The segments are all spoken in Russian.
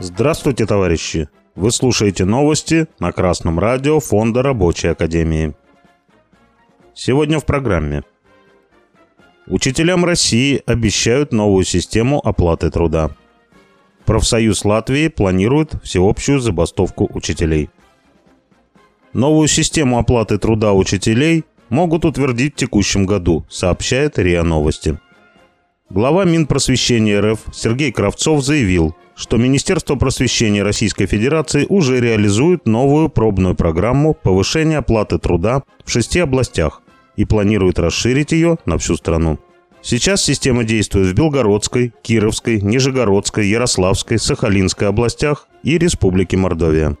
Здравствуйте, товарищи! Вы слушаете новости на Красном радио Фонда Рабочей Академии. Сегодня в программе. Учителям России обещают новую систему оплаты труда. Профсоюз Латвии планирует всеобщую забастовку учителей. Новую систему оплаты труда учителей могут утвердить в текущем году, сообщает РИА Новости. Глава Минпросвещения РФ Сергей Кравцов заявил, что Министерство просвещения Российской Федерации уже реализует новую пробную программу повышения оплаты труда в шести областях и планирует расширить ее на всю страну. Сейчас система действует в Белгородской, Кировской, Нижегородской, Ярославской, Сахалинской областях и Республике Мордовия.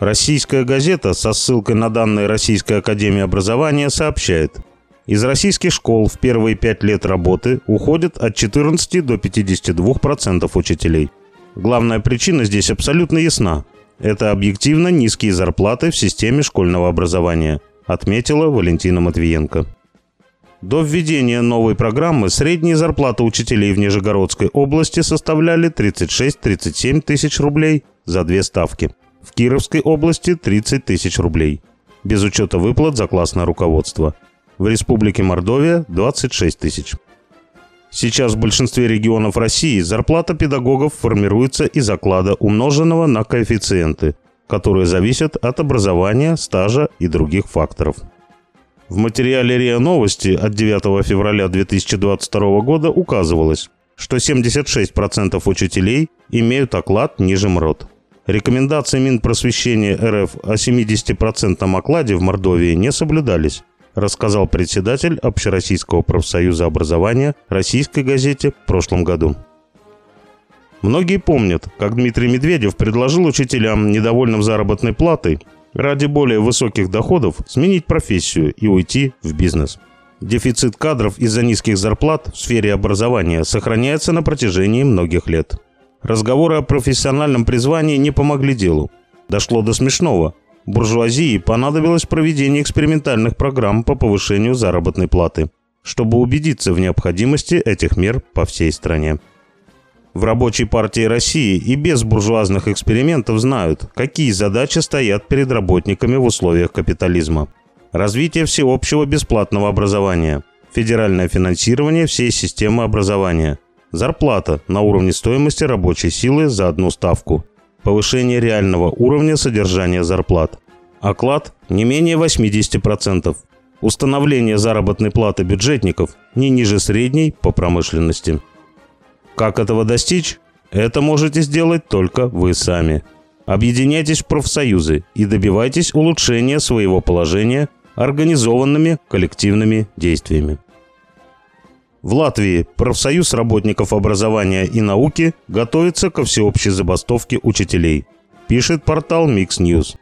Российская газета со ссылкой на данные Российской Академии Образования сообщает, из российских школ в первые пять лет работы уходит от 14 до 52% учителей. Главная причина здесь абсолютно ясна. Это объективно низкие зарплаты в системе школьного образования, отметила Валентина Матвиенко. До введения новой программы средние зарплаты учителей в Нижегородской области составляли 36-37 тысяч рублей за две ставки. В Кировской области 30 тысяч рублей. Без учета выплат за классное руководство – в Республике Мордовия – 26 тысяч. Сейчас в большинстве регионов России зарплата педагогов формируется из оклада, умноженного на коэффициенты, которые зависят от образования, стажа и других факторов. В материале РИА Новости от 9 февраля 2022 года указывалось, что 76% учителей имеют оклад ниже МРОД. Рекомендации Минпросвещения РФ о 70% окладе в Мордовии не соблюдались рассказал председатель Общероссийского профсоюза образования российской газете в прошлом году. Многие помнят, как Дмитрий Медведев предложил учителям, недовольным заработной платой, ради более высоких доходов сменить профессию и уйти в бизнес. Дефицит кадров из-за низких зарплат в сфере образования сохраняется на протяжении многих лет. Разговоры о профессиональном призвании не помогли делу. Дошло до смешного – буржуазии понадобилось проведение экспериментальных программ по повышению заработной платы, чтобы убедиться в необходимости этих мер по всей стране. В Рабочей партии России и без буржуазных экспериментов знают, какие задачи стоят перед работниками в условиях капитализма. Развитие всеобщего бесплатного образования, федеральное финансирование всей системы образования, зарплата на уровне стоимости рабочей силы за одну ставку – повышение реального уровня содержания зарплат. Оклад не менее 80%. Установление заработной платы бюджетников не ниже средней по промышленности. Как этого достичь? Это можете сделать только вы сами. Объединяйтесь в профсоюзы и добивайтесь улучшения своего положения организованными коллективными действиями. В Латвии профсоюз работников образования и науки готовится ко всеобщей забастовке учителей, пишет портал Mix News.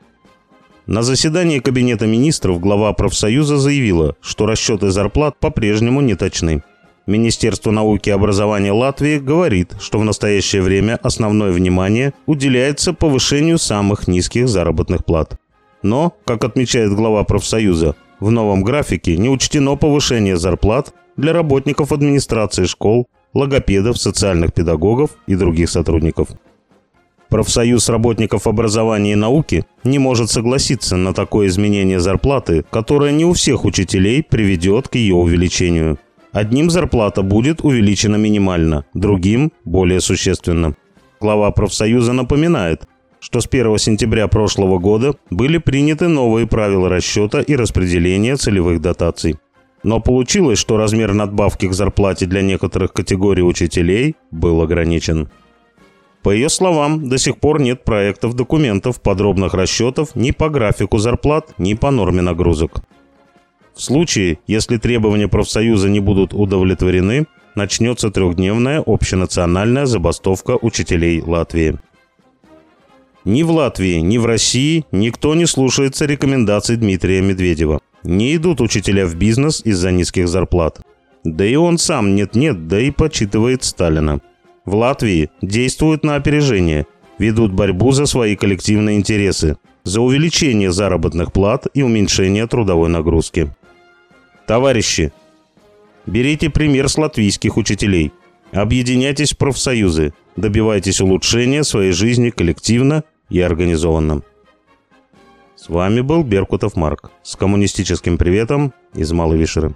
На заседании Кабинета министров глава профсоюза заявила, что расчеты зарплат по-прежнему не точны. Министерство науки и образования Латвии говорит, что в настоящее время основное внимание уделяется повышению самых низких заработных плат. Но, как отмечает глава профсоюза, в новом графике не учтено повышение зарплат для работников администрации школ, логопедов, социальных педагогов и других сотрудников. Профсоюз работников образования и науки не может согласиться на такое изменение зарплаты, которое не у всех учителей приведет к ее увеличению. Одним зарплата будет увеличена минимально, другим – более существенно. Глава профсоюза напоминает, что с 1 сентября прошлого года были приняты новые правила расчета и распределения целевых дотаций. Но получилось, что размер надбавки к зарплате для некоторых категорий учителей был ограничен. По ее словам, до сих пор нет проектов документов, подробных расчетов ни по графику зарплат, ни по норме нагрузок. В случае, если требования профсоюза не будут удовлетворены, начнется трехдневная общенациональная забастовка учителей Латвии. Ни в Латвии, ни в России никто не слушается рекомендаций Дмитрия Медведева. Не идут учителя в бизнес из-за низких зарплат. Да и он сам нет-нет, да и почитывает Сталина. В Латвии действуют на опережение, ведут борьбу за свои коллективные интересы, за увеличение заработных плат и уменьшение трудовой нагрузки. Товарищи, Берите пример с латвийских учителей. Объединяйтесь в профсоюзы. Добивайтесь улучшения своей жизни коллективно и организованно. С вами был Беркутов Марк с коммунистическим приветом из Малой Вишеры.